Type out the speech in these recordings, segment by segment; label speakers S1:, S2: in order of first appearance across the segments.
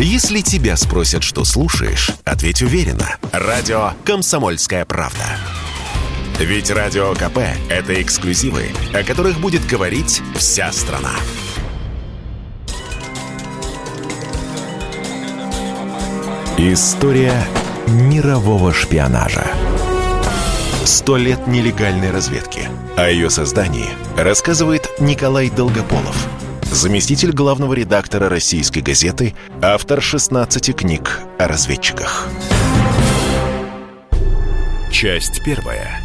S1: Если тебя спросят, что слушаешь, ответь уверенно. Радио «Комсомольская правда». Ведь Радио КП – это эксклюзивы, о которых будет говорить вся страна. История мирового шпионажа. Сто лет нелегальной разведки. О ее создании рассказывает Николай Долгополов, заместитель главного редактора российской газеты, автор 16 книг о разведчиках. Часть первая.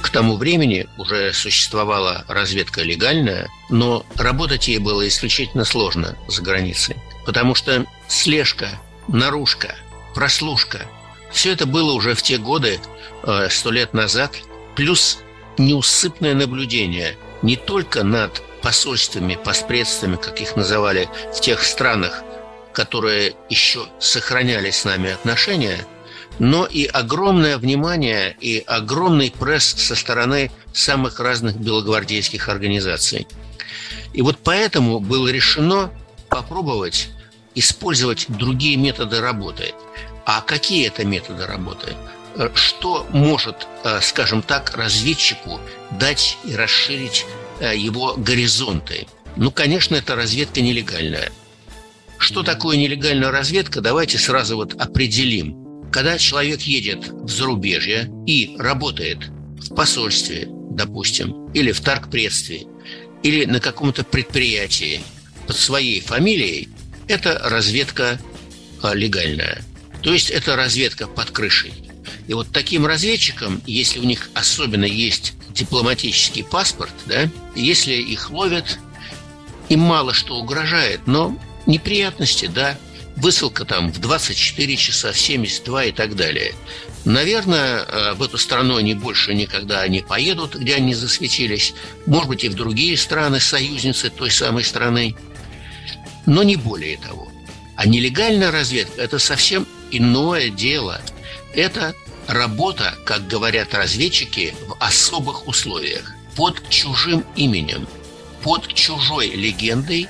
S2: К тому времени уже существовала разведка легальная, но работать ей было исключительно сложно за границей. Потому что слежка, наружка, прослушка – все это было уже в те годы, э, сто лет назад, плюс неусыпное наблюдение не только над посольствами, поспредствами, как их называли в тех странах, которые еще сохраняли с нами отношения, но и огромное внимание и огромный пресс со стороны самых разных белогвардейских организаций. И вот поэтому было решено попробовать использовать другие методы работы. А какие это методы работы? Что может, э, скажем так, разведчику дать и расширить э, его горизонты? Ну, конечно, это разведка нелегальная. Что такое нелегальная разведка? Давайте сразу вот определим. Когда человек едет в зарубежье и работает в посольстве, допустим, или в торгпредстве, или на каком-то предприятии под своей фамилией, это разведка а, легальная. То есть это разведка под крышей. И вот таким разведчикам, если у них особенно есть дипломатический паспорт, да, если их ловят, им мало что угрожает, но неприятности, да, высылка там в 24 часа, в 72 и так далее. Наверное, э, в эту страну они больше никогда не поедут, где они засветились. Может быть, и в другие страны, союзницы той самой страны но не более того. А нелегальная разведка – это совсем иное дело. Это работа, как говорят разведчики, в особых условиях, под чужим именем, под чужой легендой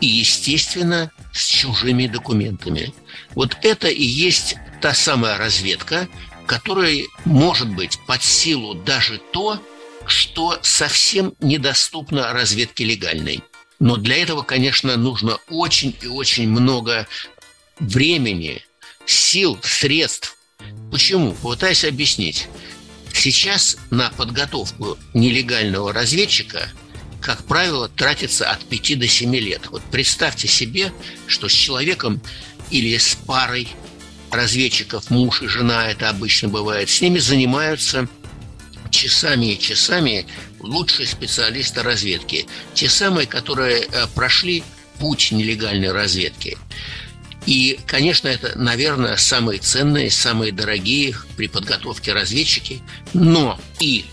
S2: и, естественно, с чужими документами. Вот это и есть та самая разведка, которая может быть под силу даже то, что совсем недоступно разведке легальной. Но для этого, конечно, нужно очень и очень много времени, сил, средств. Почему? Попытаюсь объяснить. Сейчас на подготовку нелегального разведчика, как правило, тратится от 5 до 7 лет. Вот представьте себе, что с человеком или с парой разведчиков, муж и жена, это обычно бывает, с ними занимаются часами и часами лучшие специалисты разведки. Те самые, которые э, прошли путь нелегальной разведки. И, конечно, это, наверное, самые ценные, самые дорогие при подготовке разведчики. Но и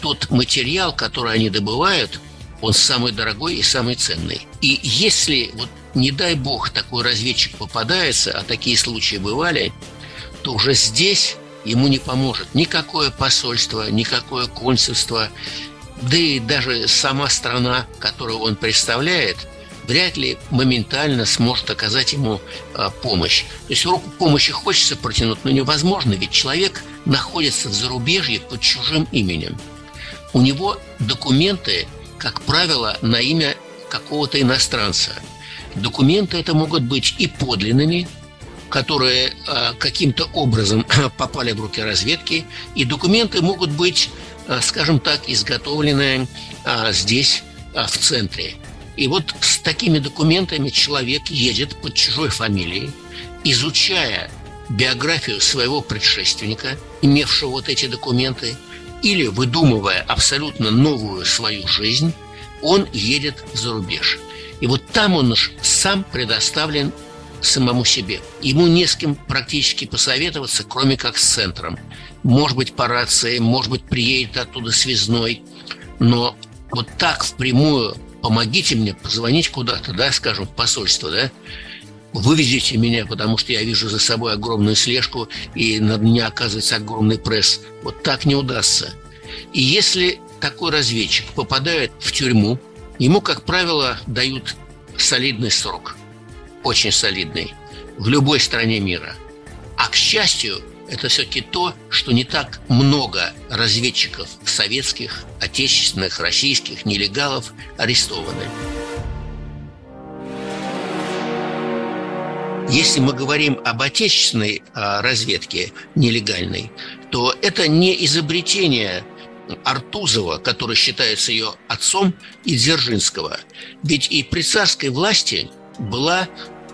S2: тот материал, который они добывают, он самый дорогой и самый ценный. И если, вот не дай бог, такой разведчик попадается, а такие случаи бывали, то уже здесь ему не поможет никакое посольство, никакое консульство, да и даже сама страна, которую он представляет, вряд ли моментально сможет оказать ему а, помощь. То есть руку помощи хочется протянуть, но невозможно, ведь человек находится в зарубежье под чужим именем. У него документы, как правило, на имя какого-то иностранца. Документы это могут быть и подлинными, которые э, каким-то образом попали в руки разведки, и документы могут быть, э, скажем так, изготовлены э, здесь, э, в центре. И вот с такими документами человек едет под чужой фамилией, изучая биографию своего предшественника, имевшего вот эти документы, или выдумывая абсолютно новую свою жизнь, он едет за рубеж. И вот там он уж сам предоставлен самому себе. Ему не с кем практически посоветоваться, кроме как с центром. Может быть, по рации, может быть, приедет оттуда связной. Но вот так впрямую помогите мне позвонить куда-то, да, скажем, в посольство, да, вывезите меня, потому что я вижу за собой огромную слежку, и над меня оказывается огромный пресс. Вот так не удастся. И если такой разведчик попадает в тюрьму, ему, как правило, дают солидный срок – очень солидный в любой стране мира. А к счастью, это все-таки то, что не так много разведчиков советских, отечественных, российских, нелегалов арестованы. Если мы говорим об отечественной а, разведке нелегальной, то это не изобретение Артузова, который считается ее отцом, и Дзержинского. Ведь и при царской власти была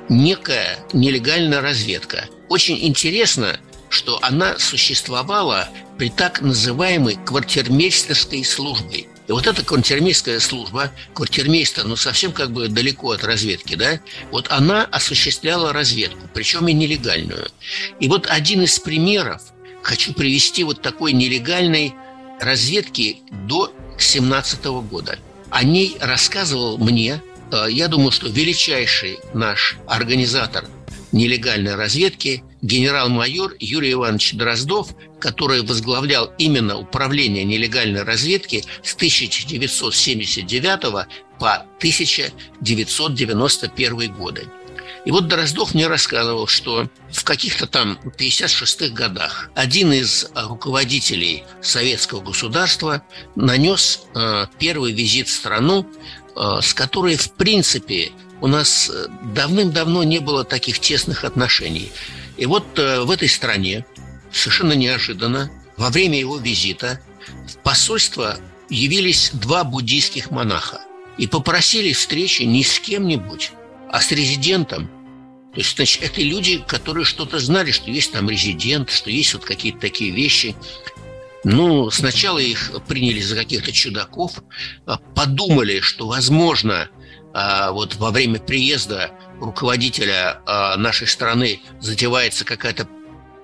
S2: некая нелегальная разведка. Очень интересно, что она существовала при так называемой квартирмейстерской службе. И вот эта квартирмейская служба, квартирмейстер, ну, совсем как бы далеко от разведки, да, вот она осуществляла разведку, причем и нелегальную. И вот один из примеров, хочу привести вот такой нелегальной разведки до 17 года. О ней рассказывал мне, э, я думаю, что величайший наш организатор нелегальной разведки генерал-майор Юрий Иванович Дроздов, который возглавлял именно управление нелегальной разведки с 1979 по 1991 годы. И вот Дроздов мне рассказывал, что в каких-то там 56-х годах один из руководителей советского государства нанес э, первый визит в страну, э, с которой, в принципе, у нас э, давным-давно не было таких тесных отношений. И вот э, в этой стране совершенно неожиданно во время его визита в посольство явились два буддийских монаха и попросили встречи не с кем-нибудь, а с резидентом. То есть, значит, это люди, которые что-то знали, что есть там резидент, что есть вот какие-то такие вещи. Ну, сначала их приняли за каких-то чудаков, а подумали, что, возможно, а, вот во время приезда руководителя а, нашей страны затевается какая-то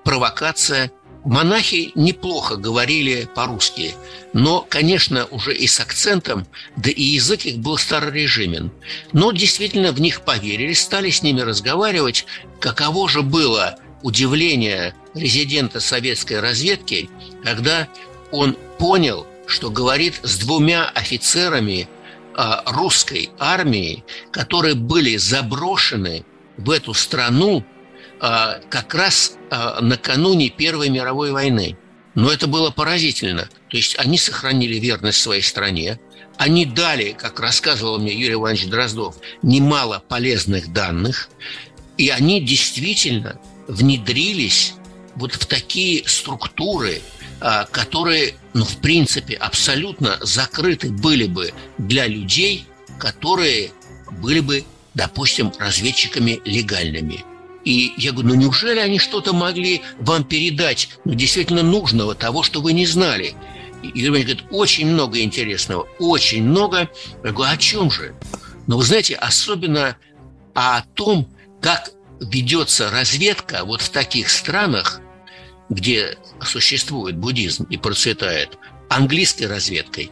S2: провокация – Монахи неплохо говорили по-русски, но, конечно, уже и с акцентом, да и язык их был старорежимен. Но действительно в них поверили, стали с ними разговаривать. Каково же было удивление резидента советской разведки, когда он понял, что говорит с двумя офицерами русской армии, которые были заброшены в эту страну а, как раз а, накануне Первой мировой войны. Но это было поразительно. То есть они сохранили верность своей стране, они дали, как рассказывал мне Юрий Иванович Дроздов, немало полезных данных, и они действительно внедрились вот в такие структуры, которые, ну, в принципе, абсолютно закрыты были бы для людей, которые были бы, допустим, разведчиками легальными – и я говорю, ну неужели они что-то могли вам передать, ну, действительно нужного, того, что вы не знали? И Игорь говорит, очень много интересного, очень много. Я говорю, «А о чем же? Ну, вы знаете, особенно о том, как ведется разведка вот в таких странах, где существует буддизм и процветает, английской разведкой.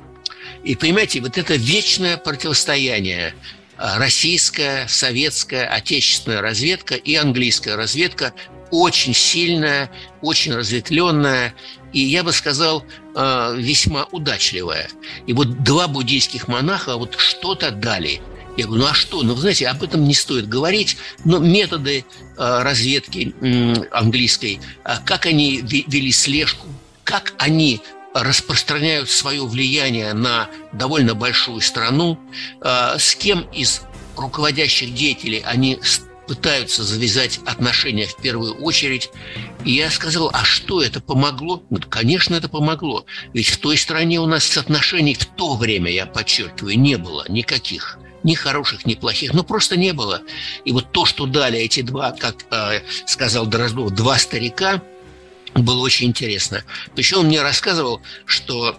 S2: И понимаете, вот это вечное противостояние а, российская, советская, отечественная разведка и английская разведка очень сильная, очень разветвленная и, я бы сказал, а, весьма удачливая. И вот два буддийских монаха вот что-то дали. Я говорю, ну а что? Ну, вы знаете, об этом не стоит говорить, но методы а, разведки английской, как они вели слежку, как они распространяют свое влияние на довольно большую страну, а, с кем из руководящих деятелей они пытаются завязать отношения в первую очередь. И я сказал, а что это помогло? Ну, конечно, это помогло. Ведь в той стране у нас соотношений в то время, я подчеркиваю, не было никаких ни хороших, ни плохих, ну просто не было. И вот то, что дали эти два, как э, сказал Дроздов, два старика – было очень интересно. Причем он мне рассказывал, что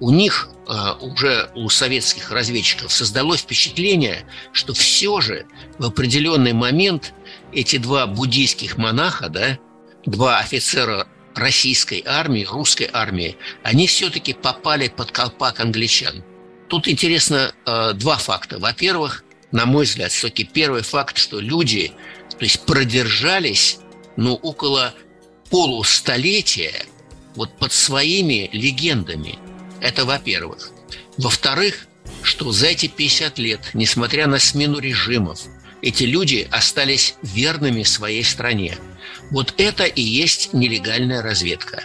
S2: у них а, уже у советских разведчиков создалось впечатление, что все же в определенный момент эти два буддийских монаха, да, два офицера российской армии, русской армии, они все-таки попали под колпак англичан. Тут интересно э, два факта. Во-первых, на мой взгляд, все-таки первый факт, что люди, то есть продержались, ну, около полустолетия вот под своими легендами. Это во-первых. Во-вторых, что за эти 50 лет, несмотря на смену режимов, эти люди остались верными своей стране. Вот это и есть нелегальная разведка.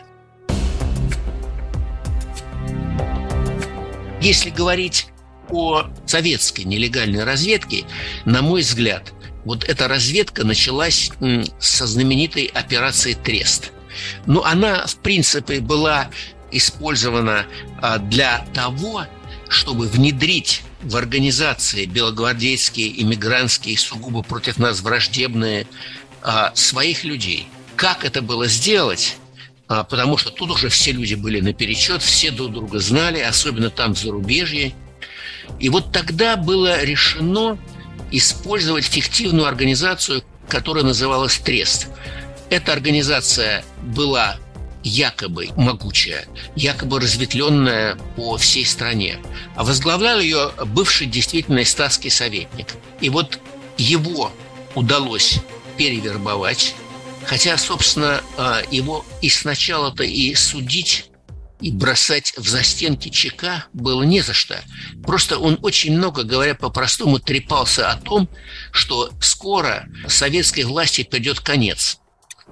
S2: Если говорить о советской нелегальной разведке, на мой взгляд, вот эта разведка началась со знаменитой операции «Трест». Но она, в принципе, была использована а, для того, чтобы внедрить в организации белогвардейские, иммигрантские, сугубо против нас враждебные а, своих людей. Как это было сделать? А, потому что тут уже все люди были наперечет, все друг друга знали, особенно там в зарубежье. И вот тогда было решено использовать фиктивную организацию, которая называлась «Трест». Эта организация была якобы могучая, якобы разветвленная по всей стране. А возглавлял ее бывший действительно статский советник. И вот его удалось перевербовать, хотя, собственно, а, его и сначала-то и судить и бросать в застенки ЧК было не за что. Просто он очень много, говоря по-простому, трепался о том, что скоро советской власти придет конец.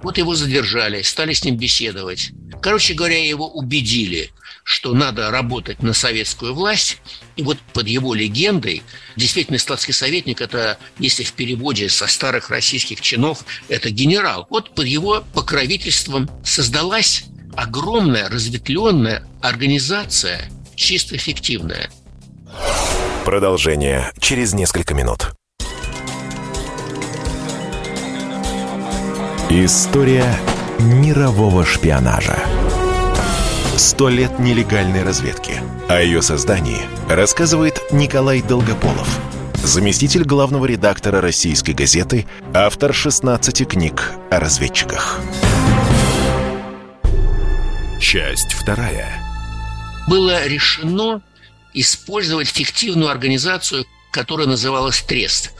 S2: Вот его задержали, стали с ним беседовать. Короче говоря, его убедили, что надо работать на советскую власть. И вот под его легендой, действительно, статский советник – это, если в переводе со старых российских чинов, это генерал. Вот под его покровительством создалась огромная разветвленная организация, чисто фиктивная.
S1: Продолжение через несколько минут. История мирового шпионажа. Сто лет нелегальной разведки. О ее создании рассказывает Николай Долгополов, заместитель главного редактора российской газеты, автор 16 книг о разведчиках. Часть вторая.
S2: Было решено использовать фиктивную организацию, которая называлась «Трест»,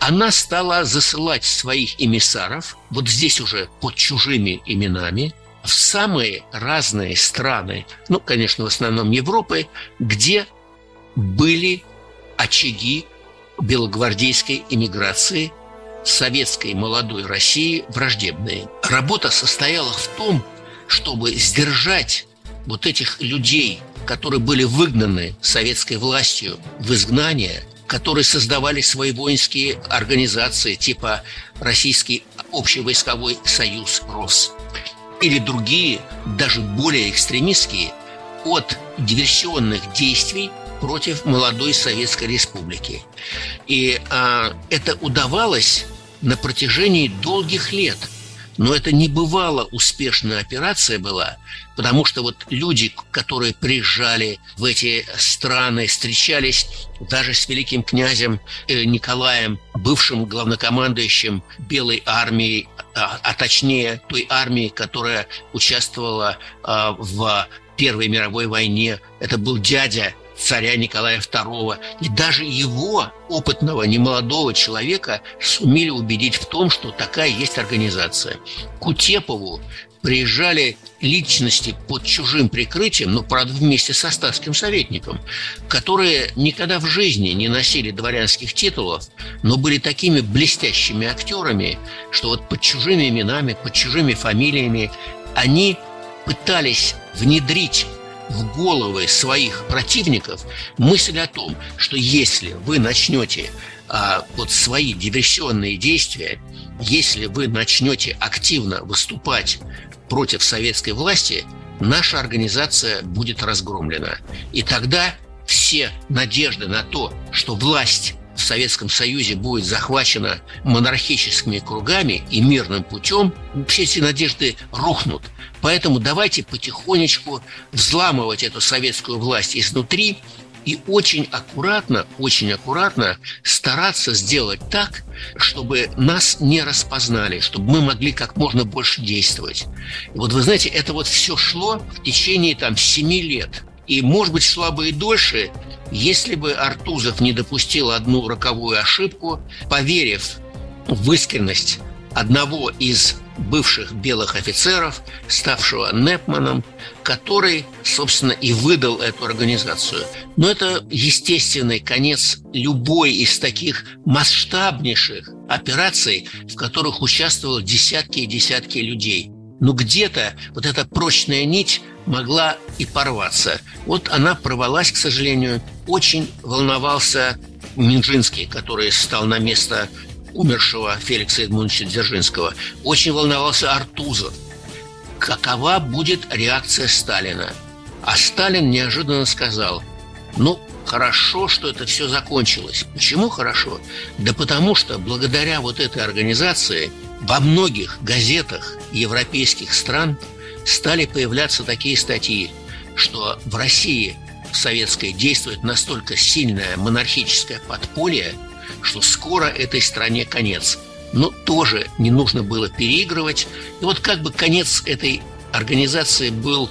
S2: она стала засылать своих эмиссаров, вот здесь уже под чужими именами, в самые разные страны, ну, конечно, в основном Европы, где были очаги белогвардейской иммиграции советской молодой России враждебные. Работа состояла в том, чтобы сдержать вот этих людей, которые были выгнаны советской властью в изгнание – которые создавали свои воинские организации типа Российский общевойсковой союз РОС или другие, даже более экстремистские, от диверсионных действий против молодой Советской Республики. И а, это удавалось на протяжении долгих лет – но это не бывало успешная операция была, потому что вот люди, которые приезжали в эти страны, встречались даже с великим князем э, Николаем, бывшим главнокомандующим Белой армии, а, а точнее той армии, которая участвовала а, в Первой мировой войне. Это был дядя царя Николая II. И даже его, опытного, немолодого человека, сумели убедить в том, что такая есть организация. К Утепову приезжали личности под чужим прикрытием, но, правда, вместе со статским советником, которые никогда в жизни не носили дворянских титулов, но были такими блестящими актерами, что вот под чужими именами, под чужими фамилиями они пытались внедрить в головы своих противников мысль о том, что если вы начнете а, вот свои диверсионные действия, если вы начнете активно выступать против советской власти, наша организация будет разгромлена. И тогда все надежды на то, что власть в Советском Союзе будет захвачена монархическими кругами и мирным путем, все эти надежды рухнут. Поэтому давайте потихонечку взламывать эту советскую власть изнутри и очень аккуратно, очень аккуратно стараться сделать так, чтобы нас не распознали, чтобы мы могли как можно больше действовать. И вот вы знаете, это вот все шло в течение там семи лет. И, может быть, шло бы и дольше, если бы Артузов не допустил одну роковую ошибку, поверив в искренность одного из бывших белых офицеров, ставшего Непманом, который, собственно, и выдал эту организацию. Но это естественный конец любой из таких масштабнейших операций, в которых участвовало десятки и десятки людей. Но где-то вот эта прочная нить могла и порваться. Вот она порвалась, к сожалению. Очень волновался Минжинский, который стал на место умершего Феликса Эдмундовича Дзержинского. Очень волновался Артузов. Какова будет реакция Сталина? А Сталин неожиданно сказал, ну, хорошо, что это все закончилось. Почему хорошо? Да потому что благодаря вот этой организации во многих газетах европейских стран стали появляться такие статьи, что в России в советской действует настолько сильное монархическое подполье, что скоро этой стране конец. Но тоже не нужно было переигрывать. И вот как бы конец этой организации был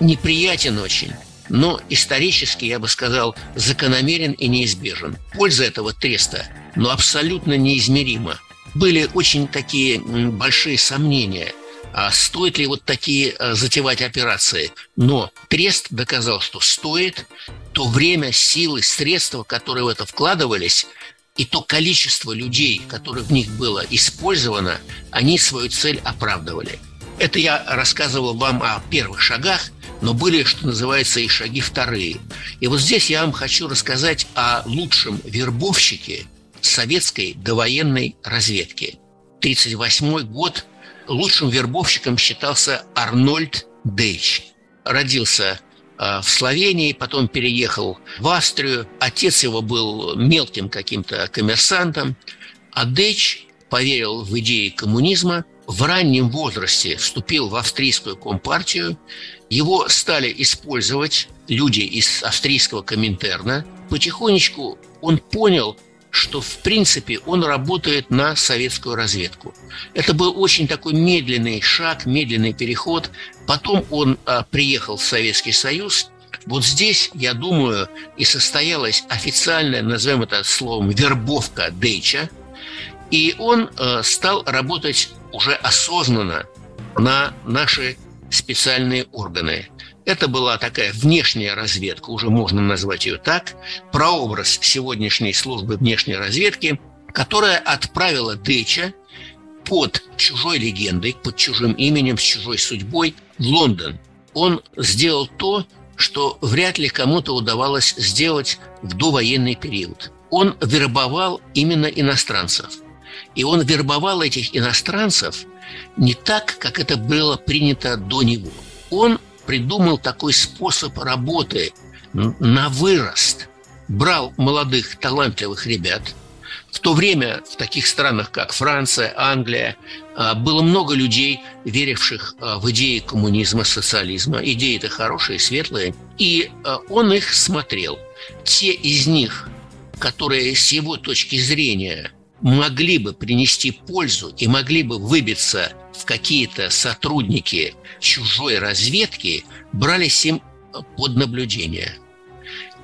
S2: неприятен очень, но исторически, я бы сказал, закономерен и неизбежен. Польза этого треста, но абсолютно неизмерима. Были очень такие большие сомнения – а стоит ли вот такие а, затевать операции. Но Трест доказал, что стоит, то время, силы, средства, которые в это вкладывались, и то количество людей, которое в них было использовано, они свою цель оправдывали. Это я рассказывал вам о первых шагах, но были, что называется, и шаги вторые. И вот здесь я вам хочу рассказать о лучшем вербовщике советской довоенной разведки. 1938 год лучшим вербовщиком считался Арнольд Дейч. Родился а, в Словении, потом переехал в Австрию. Отец его был мелким каким-то коммерсантом, а Дейч поверил в идеи коммунизма, в раннем возрасте вступил в австрийскую компартию, его стали использовать люди из австрийского Коминтерна. Потихонечку он понял, что, в принципе, он работает на советскую разведку. Это был очень такой медленный шаг, медленный переход. Потом он а, приехал в Советский Союз. Вот здесь, я думаю, и состоялась официальная, назовем это словом, вербовка Дейча. И он а, стал работать уже осознанно на наши специальные органы. Это была такая внешняя разведка, уже можно назвать ее так, прообраз сегодняшней службы внешней разведки, которая отправила Дэча под чужой легендой, под чужим именем, с чужой судьбой в Лондон. Он сделал то, что вряд ли кому-то удавалось сделать в довоенный период. Он вербовал именно иностранцев. И он вербовал этих иностранцев не так, как это было принято до него. Он придумал такой способ работы на вырост. Брал молодых талантливых ребят. В то время в таких странах, как Франция, Англия, а, было много людей, веривших а, в идеи коммунизма, социализма. Идеи-то хорошие, светлые. И а, он их смотрел. Те из них, которые с его точки зрения могли бы принести пользу и могли бы выбиться в какие-то сотрудники чужой разведки, брались им под наблюдение.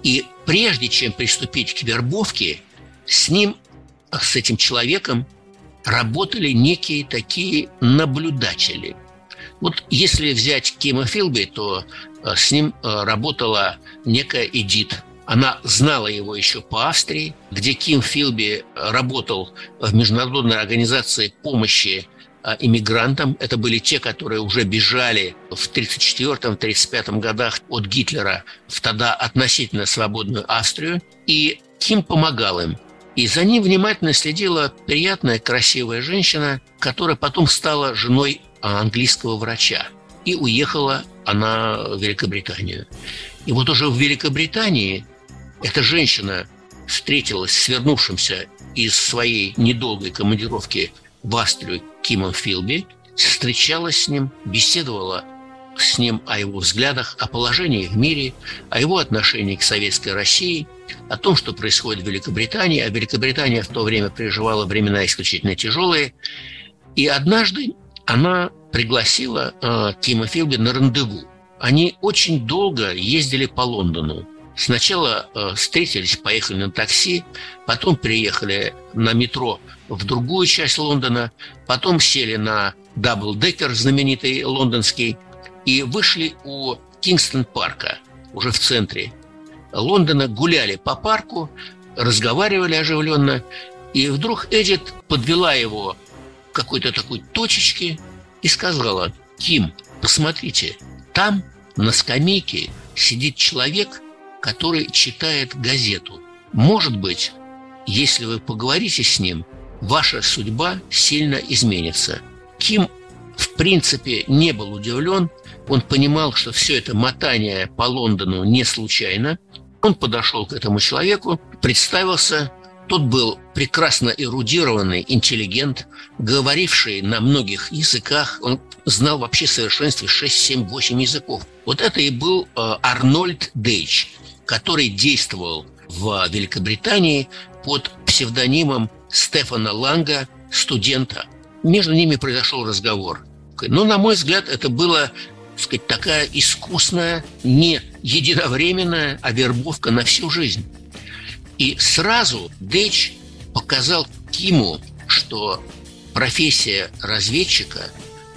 S2: И прежде чем приступить к вербовке, с ним, с этим человеком, работали некие такие наблюдатели. Вот если взять Кима Филби, то э, с ним э, работала некая Эдит она знала его еще по Австрии, где Ким Филби работал в международной организации помощи а, иммигрантам. Это были те, которые уже бежали в 1934-1935 годах от Гитлера в тогда относительно свободную Австрию. И Ким помогал им. И за ним внимательно следила приятная, красивая женщина, которая потом стала женой английского врача. И уехала она в Великобританию. И вот уже в Великобритании эта женщина встретилась с вернувшимся из своей недолгой командировки в Австрию Кимом Филби, встречалась с ним, беседовала с ним о его взглядах, о положении в мире, о его отношении к советской России, о том, что происходит в Великобритании. А Великобритания в то время переживала времена исключительно тяжелые. И однажды она пригласила э, Кима Филби на рандеву. Они очень долго ездили по Лондону. Сначала э, встретились, поехали на такси, потом приехали на метро в другую часть Лондона, потом сели на даблдекер знаменитый лондонский и вышли у Кингстон-парка, уже в центре Лондона, гуляли по парку, разговаривали оживленно, и вдруг Эдит подвела его к какой-то такой точечке и сказала, «Ким, посмотрите, там на скамейке сидит человек, который читает газету. Может быть, если вы поговорите с ним, ваша судьба сильно изменится». Ким, в принципе, не был удивлен. Он понимал, что все это мотание по Лондону не случайно. Он подошел к этому человеку, представился, тот был прекрасно эрудированный интеллигент, говоривший на многих языках. Он знал вообще в совершенстве 6, 7, 8 языков. Вот это и был э, Арнольд Дейч, который действовал в Великобритании под псевдонимом Стефана Ланга, студента. Между ними произошел разговор. Но, на мой взгляд, это было сказать, такая искусная, не единовременная, а вербовка на всю жизнь. И сразу Дэч показал Киму, что профессия разведчика,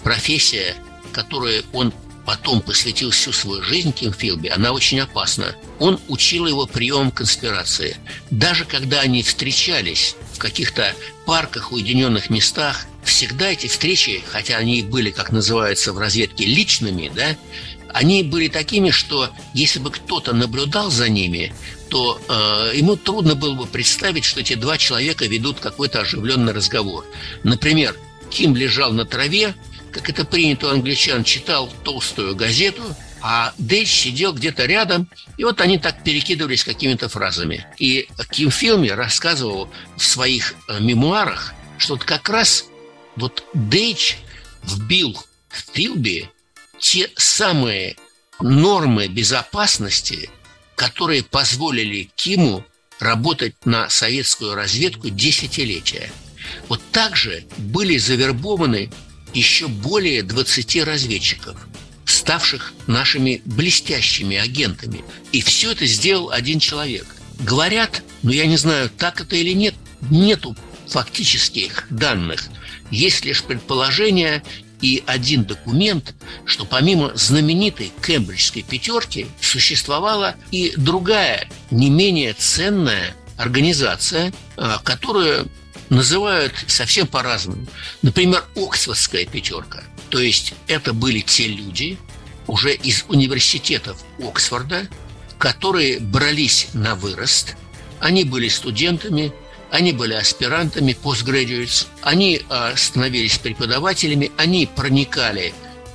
S2: профессия, которой он потом посвятил всю свою жизнь Ким Филби, она очень опасна. Он учил его приемам конспирации. Даже когда они встречались в каких-то парках, уединенных местах, всегда эти встречи, хотя они были, как называется в разведке, личными, да, они были такими, что если бы кто-то наблюдал за ними, то э, ему трудно было бы представить, что эти два человека ведут какой-то оживленный разговор. Например, Ким лежал на траве, как это принято у англичан, читал толстую газету, а Дейч сидел где-то рядом, и вот они так перекидывались какими-то фразами. И Ким Филми рассказывал в своих э, мемуарах, что вот как раз вот Дейч вбил в Филби те самые нормы безопасности, которые позволили Киму работать на советскую разведку десятилетия. Вот также были завербованы еще более 20 разведчиков, ставших нашими блестящими агентами. И все это сделал один человек. Говорят, ну я не знаю, так это или нет, нету фактических данных. Есть лишь предположение и один документ, что помимо знаменитой кембриджской пятерки существовала и другая, не менее ценная организация, а, которую называют совсем по-разному. Например, Оксфордская пятерка. То есть это были те люди уже из университетов Оксфорда, которые брались на вырост. Они были студентами, они были аспирантами, postgraduates, они а, становились преподавателями, они проникали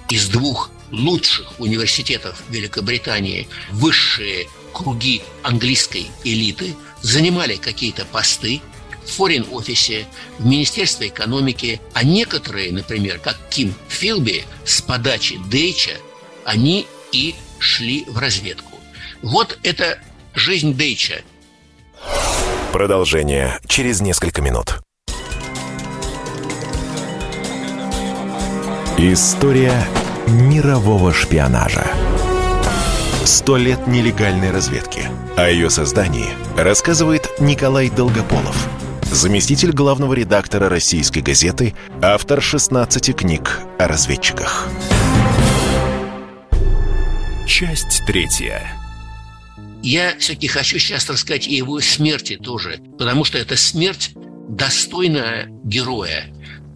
S2: из двух лучших университетов Великобритании высшие круги английской элиты, занимали какие-то посты в форин-офисе, в Министерстве экономики, а некоторые, например, как Ким Филби, с подачи Дейча, они и шли в разведку. Вот это жизнь Дейча –
S1: Продолжение через несколько минут. История мирового шпионажа. Сто лет нелегальной разведки. О ее создании рассказывает Николай Долгополов, заместитель главного редактора российской газеты, автор 16 книг о разведчиках. Часть третья.
S2: Я все-таки хочу сейчас рассказать и его смерти тоже, потому что это смерть достойная героя.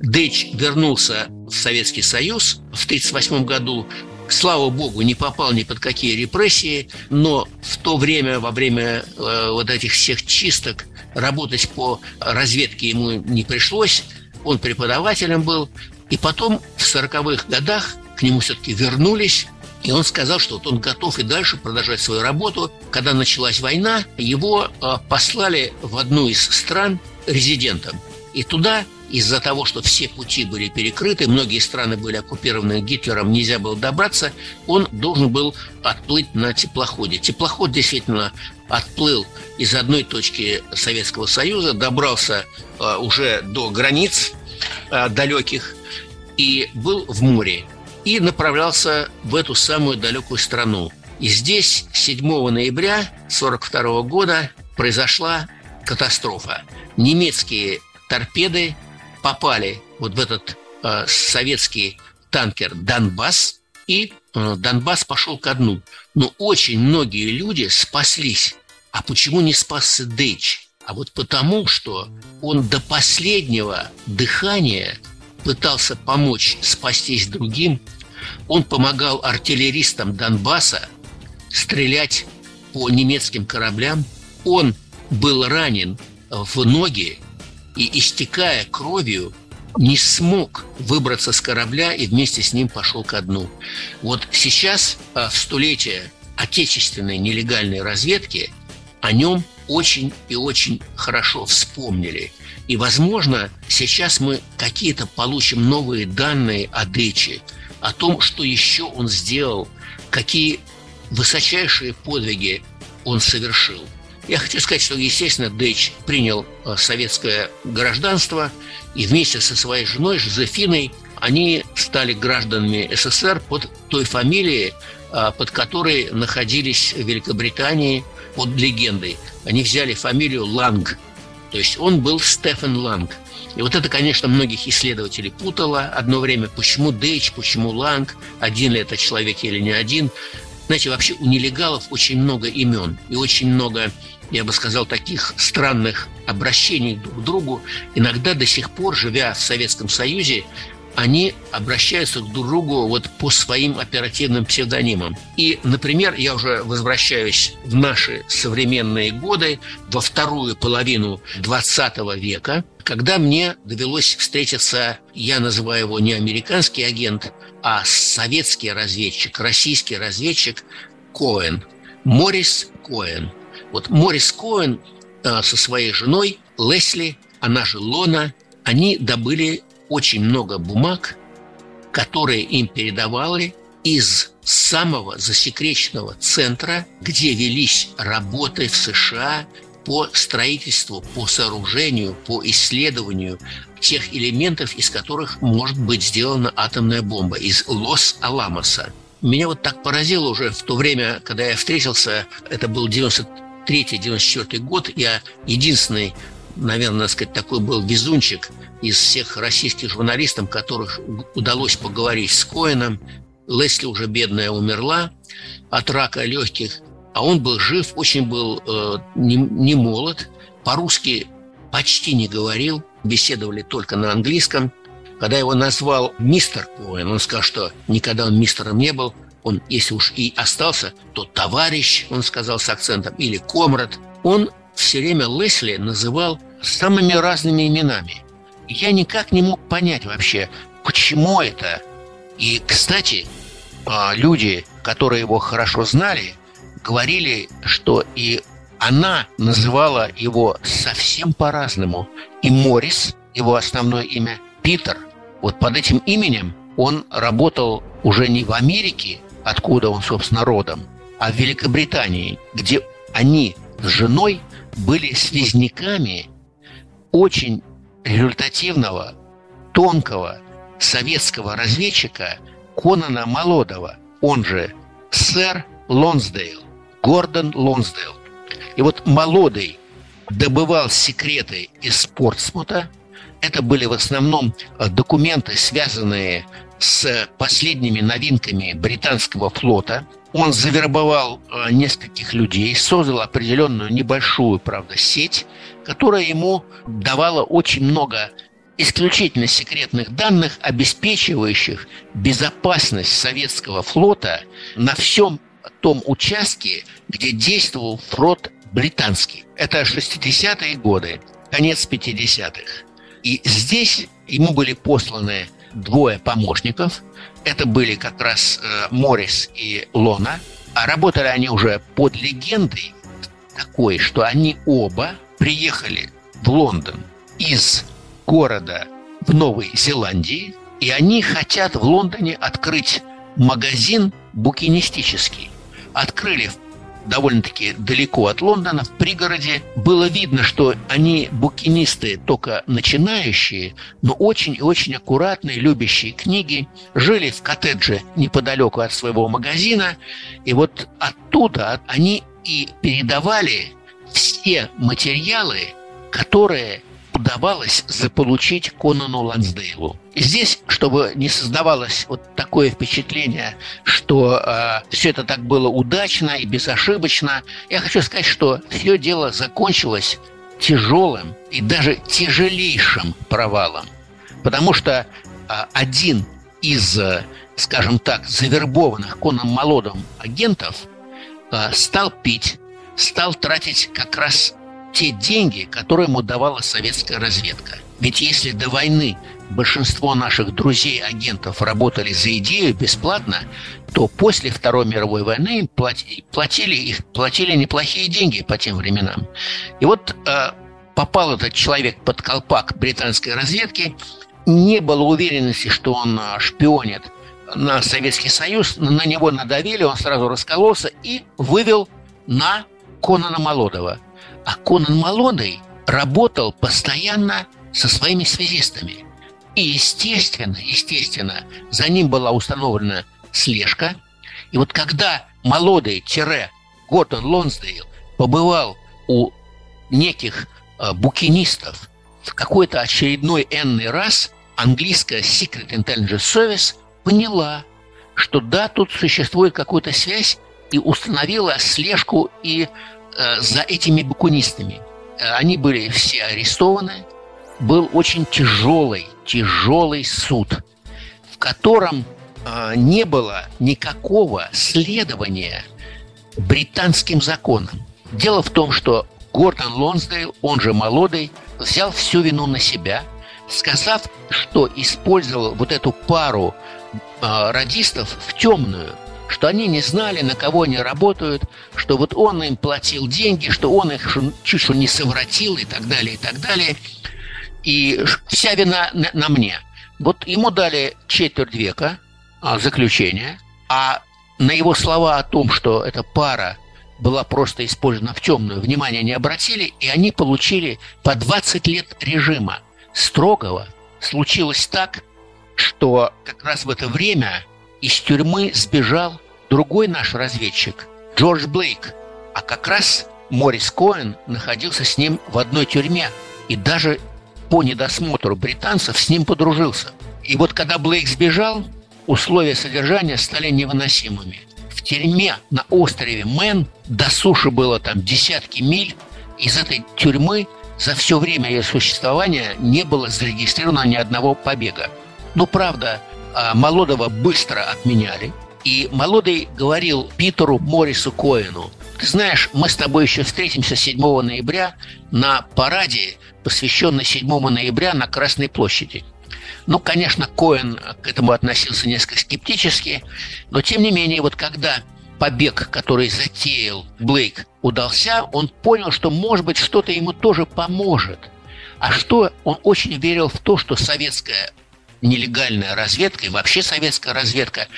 S2: Дэч вернулся в Советский Союз в 1938 году, слава богу, не попал ни под какие репрессии, но в то время, во время э, вот этих всех чисток, работать по разведке ему не пришлось. Он преподавателем был. И потом в 40-х годах к нему все-таки вернулись и он сказал, что вот он готов и дальше продолжать свою работу. Когда началась война, его а, послали в одну из стран резидентом. И туда из-за того, что все пути были перекрыты, многие страны были оккупированы Гитлером, нельзя было добраться, он должен был отплыть на теплоходе. Теплоход действительно отплыл из одной точки Советского Союза, добрался э, уже до границ э, далеких и был в море и направлялся в эту самую далекую страну. И здесь 7 ноября 1942 года произошла катастрофа. Немецкие торпеды попали вот в этот э, советский танкер «Донбасс», и э, Донбасс пошел ко дну. Но очень многие люди спаслись. А почему не спасся Дейч? А вот потому, что он до последнего дыхания пытался помочь спастись другим. Он помогал артиллеристам Донбасса стрелять по немецким кораблям. Он был ранен в ноги и, истекая кровью, не смог выбраться с корабля и вместе с ним пошел ко дну. Вот сейчас, а, в столетие отечественной нелегальной разведки, о нем очень и очень хорошо вспомнили. И, возможно, сейчас мы какие-то получим новые данные о Дыче, о том, что еще он сделал, какие высочайшие подвиги он совершил. Я хочу сказать, что, естественно, Дэйч принял э, советское гражданство, и вместе со своей женой Жозефиной они стали гражданами СССР под той фамилией, э, под которой находились в Великобритании под легендой. Они взяли фамилию Ланг, то есть он был Стефан Ланг. И вот это, конечно, многих исследователей путало одно время, почему Дэйч, почему Ланг, один ли это человек или не один. Знаете, вообще у нелегалов очень много имен и очень много, я бы сказал, таких странных обращений друг к другу. Иногда до сих пор, живя в Советском Союзе, они обращаются к друг другу вот по своим оперативным псевдонимам. И, например, я уже возвращаюсь в наши современные годы, во вторую половину 20 века, когда мне довелось встретиться, я называю его не американский агент, а советский разведчик, российский разведчик Коэн, Морис Коэн. Вот Морис Коэн э, со своей женой Лесли, она же Лона, они добыли очень много бумаг, которые им передавали из самого засекреченного центра, где велись работы в США по строительству, по сооружению, по исследованию тех элементов, из которых может быть сделана атомная бомба, из Лос-Аламоса. Меня вот так поразило уже в то время, когда я встретился, это был 93-94 год, я единственный, наверное, сказать, такой был везунчик из всех российских журналистов, которых удалось поговорить с Коином. Лесли уже бедная умерла от рака легких – а он был жив, очень был э, не, не молод, по-русски почти не говорил, беседовали только на английском. Когда его назвал мистер Коэн, он сказал, что никогда он мистером не был, он, если уж и остался, то товарищ, он сказал с акцентом, или комрад. Он все время Лесли называл самыми разными именами. Я никак не мог понять вообще, почему это. И, кстати, а, люди, которые его хорошо знали, говорили, что и она называла его совсем по-разному. И Морис, его основное имя, Питер. Вот под этим именем он работал уже не в Америке, откуда он, собственно, родом, а в Великобритании, где они с женой были связняками очень результативного, тонкого советского разведчика Конана Молодого, он же сэр Лонсдейл. Гордон Лонсдейл. И вот молодый добывал секреты из Портсмута. Это были в основном э, документы, связанные с последними новинками британского флота. Он завербовал э, нескольких людей, создал определенную небольшую, правда, сеть, которая ему давала очень много исключительно секретных данных, обеспечивающих безопасность советского флота на всем том участке, где действовал флот британский. Это 60-е годы, конец 50-х. И здесь ему были посланы двое помощников. Это были как раз э, Моррис и Лона. А работали они уже под легендой такой, что они оба приехали в Лондон из города в Новой Зеландии, и они хотят в Лондоне открыть магазин букинистический открыли довольно-таки далеко от Лондона, в пригороде. Было видно, что они букинисты только начинающие, но очень и очень аккуратные, любящие книги, жили в коттедже неподалеку от своего магазина, и вот оттуда они и передавали все материалы, которые удавалось заполучить Конану Лансдейлу. Здесь, чтобы не создавалось вот такое впечатление, что э, все это так было удачно и безошибочно, я хочу сказать, что все дело закончилось тяжелым и даже тяжелейшим провалом. Потому что э, один из, э, скажем так, завербованных Коном Молодом агентов э, стал пить, стал тратить как раз те деньги, которые ему давала советская разведка. Ведь если до войны большинство наших друзей-агентов работали за идею бесплатно, то после Второй мировой войны им платили, их, платили неплохие деньги по тем временам. И вот э, попал этот человек под колпак британской разведки, не было уверенности, что он э, шпионит на Советский Союз, на него надавили, он сразу раскололся и вывел на Конана Молодова – а Конан Молодый работал постоянно со своими связистами. И, естественно, естественно, за ним была установлена слежка. И вот когда Молодый-Гордон Лонсдейл побывал у неких э, букинистов в какой-то очередной энный раз, английская Secret Intelligence Service поняла, что да, тут существует какая-то связь, и установила слежку и за этими букунистами. Э, они были все арестованы. Был очень тяжелый, тяжелый суд, в котором э, не было никакого следования британским законам. Дело в том, что Гордон Лонсдейл, он же Молодый, взял всю вину на себя, сказав, что использовал вот эту пару радистов в темную – что они не знали, на кого они работают, что вот он им платил деньги, что он их чуть что не совратил и так далее, и так далее. И вся вина на, на мне. Вот ему дали четверть века а, заключения, а на его слова о том, что эта пара была просто использована в темную, внимания не обратили, и они получили по 20 лет режима строгого. Случилось так, что как раз в это время из тюрьмы сбежал другой наш разведчик, Джордж Блейк. А как раз Морис Коэн находился с ним в одной тюрьме. И даже по недосмотру британцев с ним подружился. И вот когда Блейк сбежал, условия содержания стали невыносимыми. В тюрьме на острове Мэн до суши было там десятки миль. Из этой тюрьмы за все время ее существования не было зарегистрировано ни одного побега. Но, правда, а, Молодого быстро отменяли. И Молодый говорил Питеру Моррису Коэну, ты знаешь, мы с тобой еще встретимся 7 ноября на параде, посвященной 7 ноября на Красной площади. Ну, конечно, Коэн к этому относился несколько скептически, но тем не менее, вот когда побег, который затеял Блейк, удался, он понял, что, может быть, что-то ему тоже поможет. А что он очень верил в то, что советская нелегальная разведка и вообще советская разведка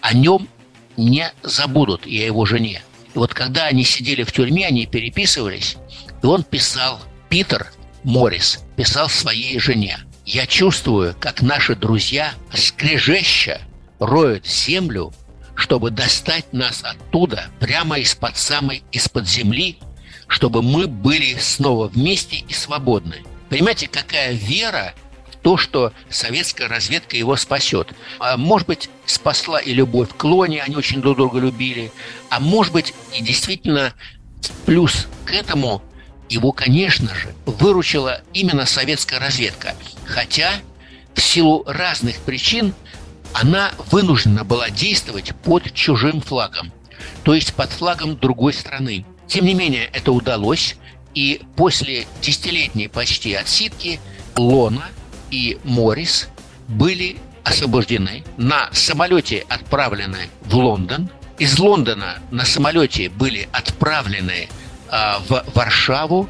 S2: о нем не забудут, и о его жене. И вот когда они сидели в тюрьме, они переписывались, и он писал, Питер Моррис писал своей жене, «Я чувствую, как наши друзья скрежеща роют землю, чтобы достать нас оттуда, прямо из-под самой, из-под земли, чтобы мы были снова вместе и свободны». Понимаете, какая вера то, что советская разведка его спасет. А, может быть, спасла и любовь к Лоне, они очень друг друга любили. А может быть, и действительно плюс к этому его, конечно же, выручила именно советская разведка. Хотя в силу разных причин она вынуждена была действовать под чужим флагом, то есть под флагом другой страны. Тем не менее, это удалось, и после десятилетней почти отсидки Лона – и Моррис были освобождены, на самолете отправлены в Лондон. Из Лондона на самолете были отправлены э, в Варшаву,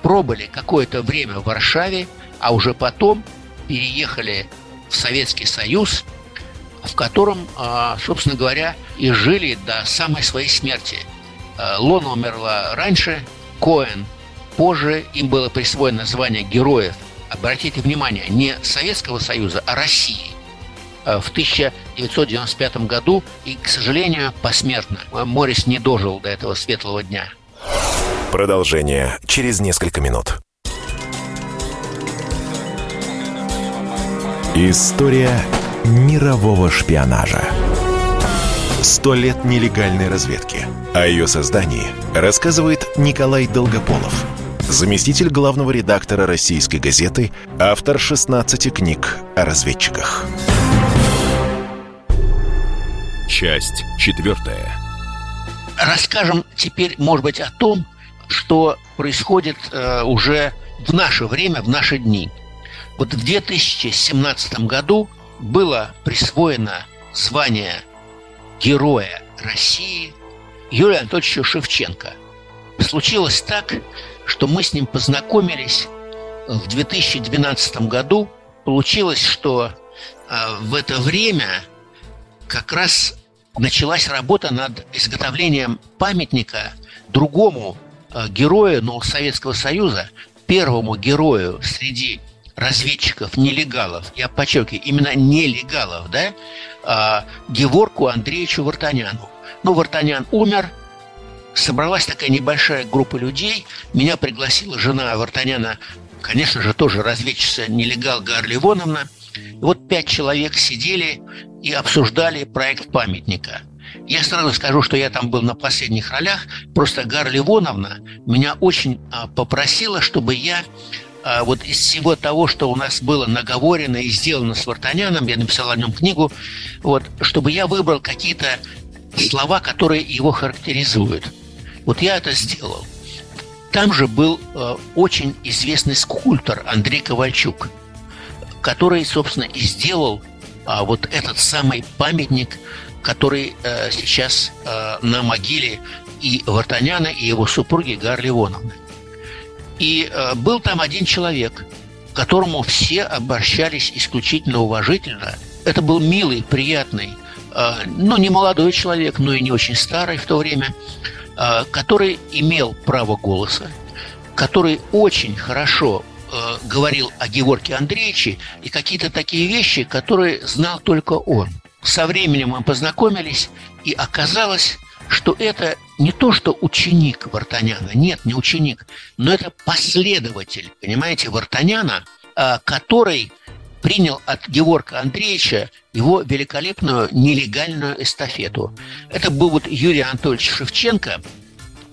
S2: пробыли какое-то время в Варшаве, а уже потом переехали в Советский Союз, в котором, э, собственно говоря, и жили до самой своей смерти. Э, Лона умерла раньше, Коэн позже, им было присвоено звание героев. Обратите внимание, не Советского Союза, а России э, в 1995 году и, к сожалению, посмертно. Морис не дожил до этого светлого дня.
S1: Продолжение через несколько минут. История мирового шпионажа. Сто лет нелегальной разведки. О ее создании рассказывает Николай Долгополов, заместитель главного редактора российской газеты, автор 16 книг о разведчиках. Часть четвертая.
S2: Расскажем теперь, может быть, о том, что происходит э, уже в наше время, в наши дни – вот в 2017 году было присвоено звание Героя России Юрию Анатольевичу Шевченко. Случилось так, что мы с ним познакомились в 2012 году. Получилось, что а, в это время как раз началась работа над изготовлением памятника другому а, герою но Советского Союза, первому герою среди разведчиков, нелегалов, я подчеркиваю, именно нелегалов, да, Геворку Андреевичу Вартаняну. Ну, Вартанян умер, собралась такая небольшая группа людей, меня пригласила жена Вартаняна, конечно же, тоже разведчица нелегал Гарли Ивановна. И вот пять человек сидели и обсуждали проект памятника. Я сразу скажу, что я там был на последних ролях. Просто Гарли Ивановна меня очень а, попросила, чтобы я а вот из всего того, что у нас было наговорено и сделано с Вартаняном, я написал о нем книгу, вот, чтобы я выбрал какие-то слова, которые его характеризуют. Вот я это сделал. Там же был э, очень известный скульптор Андрей Ковальчук, который, собственно, и сделал э, вот этот самый памятник, который э, сейчас э, на могиле и Вартаняна, и его супруги Гарли Ивановны. И э, был там один человек, к которому все обращались исключительно уважительно. Это был милый, приятный, э, ну, не молодой человек, но и не очень старый в то время, который имел право голоса, который очень хорошо э, говорил о Геворке Андреевиче и какие-то такие вещи, которые знал только он. Со временем мы познакомились, и оказалось, что это не то, что ученик Вартаняна, нет, не ученик, но это последователь, понимаете, Вартаняна, а, который принял от Георга Андреевича его великолепную нелегальную эстафету. Это был вот Юрий Анатольевич Шевченко,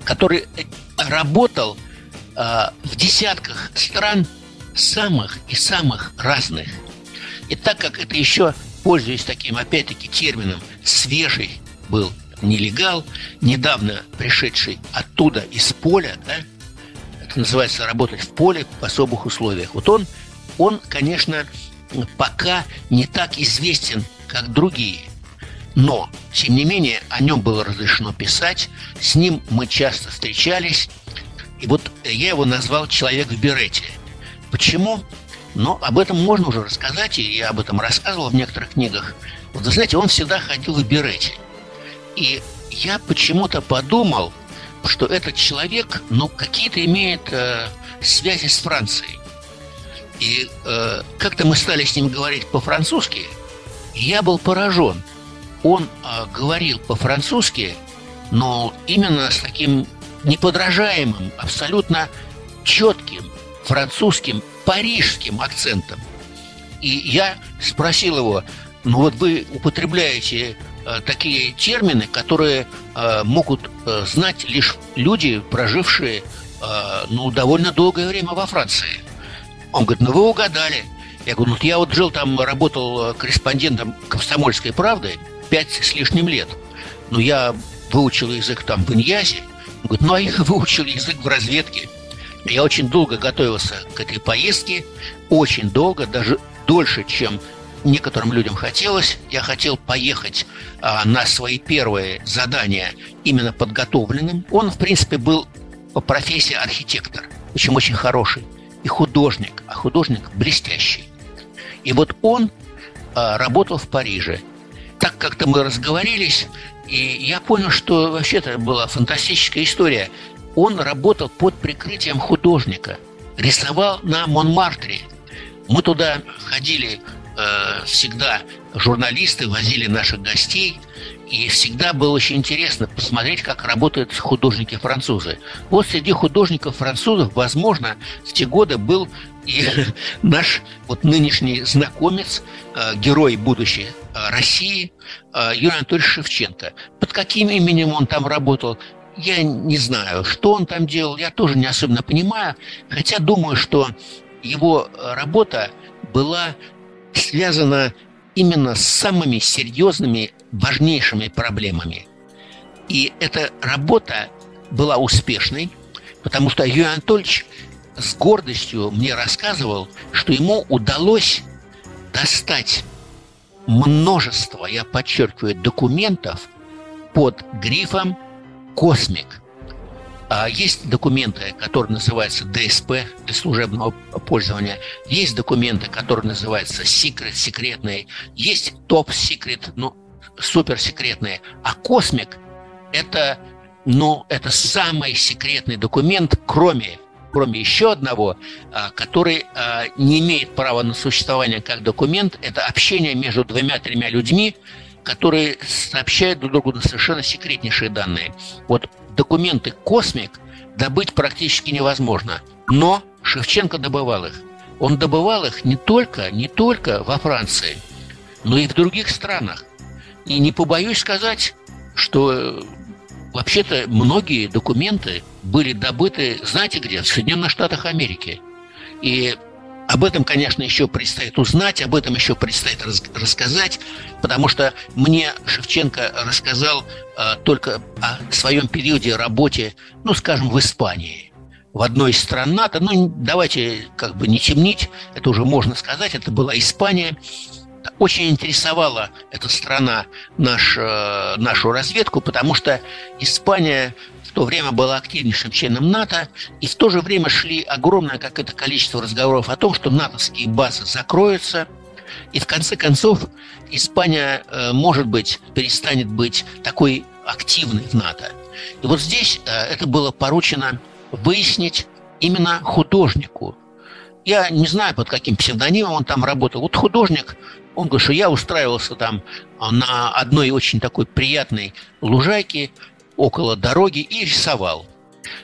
S2: который работал а, в десятках стран самых и самых разных. И так как это еще, пользуясь таким, опять-таки, термином, свежий был нелегал, недавно пришедший оттуда из поля, да, это называется работать в поле в особых условиях. Вот он, он, конечно, пока не так известен, как другие. Но, тем не менее, о нем было разрешено писать, с ним мы часто встречались, и вот я его назвал «человек в берете». Почему? Но об этом можно уже рассказать, и я об этом рассказывал в некоторых книгах. Вот, вы знаете, он всегда ходил в берете. И я почему-то подумал, что этот человек, ну, какие-то имеет э, связи с Францией. И э, как-то мы стали с ним говорить по-французски, я был поражен. Он э, говорил по-французски, но именно с таким неподражаемым, абсолютно четким французским, парижским акцентом. И я спросил его, ну вот вы употребляете Э, такие термины, которые э, могут э, знать лишь люди, прожившие ну, довольно долгое время во Франции. Он говорит, ну вы угадали. Я говорю, ну я вот жил там, работал корреспондентом комсомольской правды пять с лишним лет. Но я выучил язык там в Иньязе. Он говорит, ну а я выучил язык в разведке. Я очень долго готовился к этой поездке, очень долго, даже дольше, чем некоторым людям хотелось. Я хотел поехать а, на свои первые задания именно подготовленным. Он, в принципе, был по профессии архитектор, причем очень хороший, и художник, а художник блестящий. И вот он а, работал в Париже. Так как-то мы разговорились, И я понял, что вообще это была фантастическая история. Он работал под прикрытием художника, рисовал на Монмартре. Мы туда ходили э, всегда, журналисты возили наших гостей – и всегда было очень интересно посмотреть, как работают художники-французы. Вот среди художников-французов, возможно, в те годы был и наш вот нынешний знакомец, э, герой будущей э, России, э, Юрий Анатольевич Шевченко. Под каким именем он там работал, я не знаю, что он там делал, я тоже не особенно понимаю, хотя думаю, что его работа была связана именно с самыми серьезными, важнейшими проблемами. И эта работа была успешной, потому что Юрий Анатольевич с гордостью мне рассказывал, что ему удалось достать множество, я подчеркиваю, документов под грифом «Космик». А есть документы, которые называются ДСП для служебного пользования. Есть документы, которые называются Secret, секретные. Есть топ секрет, ну, супер секретные. А Космик – это, ну, это самый секретный документ, кроме кроме еще одного, а, который а, не имеет права на существование как документ, это общение между двумя-тремя людьми, которые сообщают друг другу совершенно секретнейшие данные. Вот документы «Космик» добыть практически невозможно. Но Шевченко добывал их. Он добывал их не только, не только во Франции, но и в других странах. И не побоюсь сказать, что э, вообще-то многие документы были добыты, знаете где, в Соединенных Штатах Америки. И об этом, конечно, еще предстоит узнать, об этом еще предстоит рас рассказать, потому что мне Шевченко рассказал э, только о своем периоде работе, ну, скажем, в Испании, в одной из стран НАТО. Ну, давайте как бы не темнить, это уже можно сказать, это была Испания. Очень интересовала эта страна наш, э, нашу разведку, потому что Испания то время была активнейшим членом НАТО, и в то же время шли огромное какое-то количество разговоров о том, что натовские базы закроются, и в конце концов Испания, э, может быть, перестанет быть такой активной в НАТО. И вот здесь э, это было поручено выяснить именно художнику. Я не знаю, под каким псевдонимом он там работал. Вот художник, он говорит, что я устраивался там на одной очень такой приятной лужайке, около дороги и рисовал.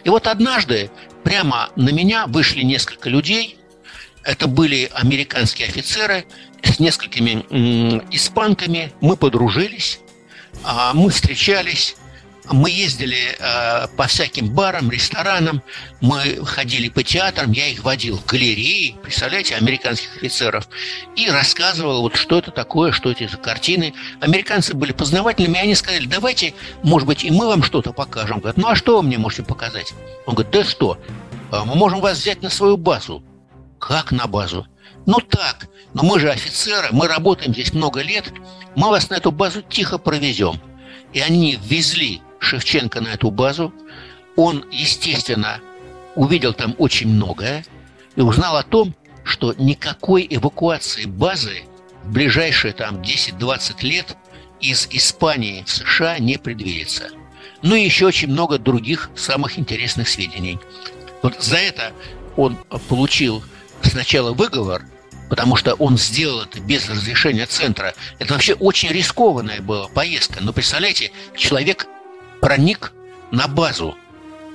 S2: И вот однажды прямо на меня вышли несколько людей. Это были американские офицеры с несколькими испанками. Мы подружились, а мы встречались. Мы ездили э, по всяким барам, ресторанам, мы ходили по театрам, я их водил в галереи, представляете, американских офицеров, и рассказывал, вот что это такое, что это за картины. Американцы были познавательными, и они сказали, давайте, может быть, и мы вам что-то покажем. Говорят, ну а что вы мне можете показать? Он говорит, да что, а мы можем вас взять на свою базу. Как на базу? Ну так, но мы же офицеры, мы работаем здесь много лет, мы вас на эту базу тихо провезем. И они везли Шевченко на эту базу. Он, естественно, увидел там очень многое и узнал о том, что никакой эвакуации базы в ближайшие там 10-20 лет из Испании в США не предвидится. Ну и еще очень много других самых интересных сведений. Вот за это он получил сначала выговор, потому что он сделал это без разрешения центра. Это вообще очень рискованная была поездка. Но представляете, человек проник на базу.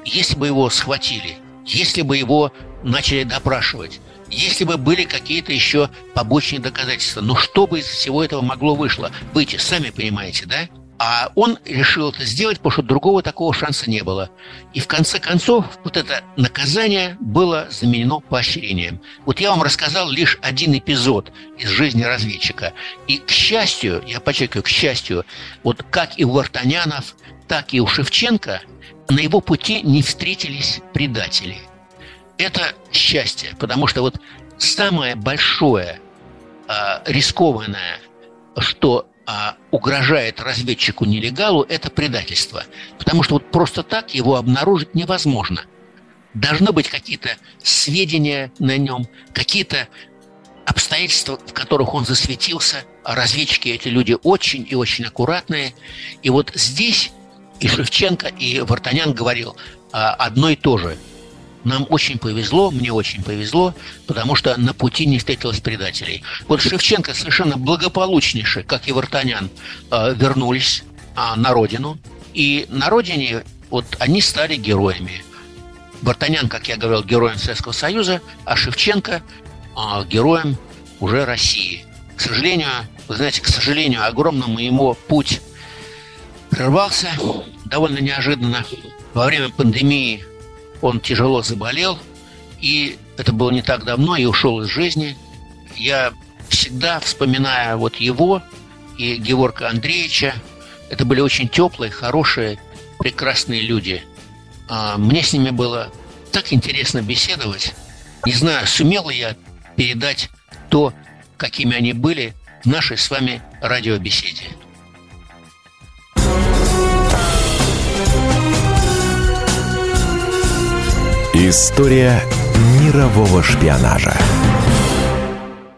S2: Если бы его схватили, если бы его начали допрашивать, если бы были какие-то еще побочные доказательства, ну что бы из всего этого могло вышло? Выйти, сами понимаете, да? А он решил это сделать, потому что другого такого шанса не было. И в конце концов, вот это наказание было заменено поощрением. Вот я вам рассказал лишь один эпизод из жизни разведчика. И, к счастью, я подчеркиваю, к счастью, вот как и у Вартанянов, так и у Шевченко на его пути не встретились предатели. Это счастье, потому что вот самое большое э, рискованное, что э, угрожает разведчику-нелегалу, это предательство. Потому что вот просто так его обнаружить невозможно. Должны быть какие-то сведения на нем, какие-то обстоятельства, в которых он засветился. Разведчики эти люди очень и очень аккуратные. И вот здесь и Шевченко, и Вартанян говорил а, одно и то же. Нам очень повезло, мне очень повезло, потому что на пути не встретилось предателей. Вот Шевченко совершенно благополучнейше, как и Вартанян, а, вернулись а, на родину. И на родине вот они стали героями. Вартанян, как я говорил, героем Советского Союза, а Шевченко а, героем уже России. К сожалению, вы знаете, к сожалению, огромному ему путь прервался довольно неожиданно. Во время пандемии он тяжело заболел, и это было не так давно, и ушел из жизни. Я всегда, вспоминая вот его и Георга Андреевича, это были очень теплые, хорошие, прекрасные люди. А, мне с ними было так интересно беседовать. Не знаю, сумел я передать то, какими они были в нашей с вами радиобеседе.
S1: История мирового шпионажа.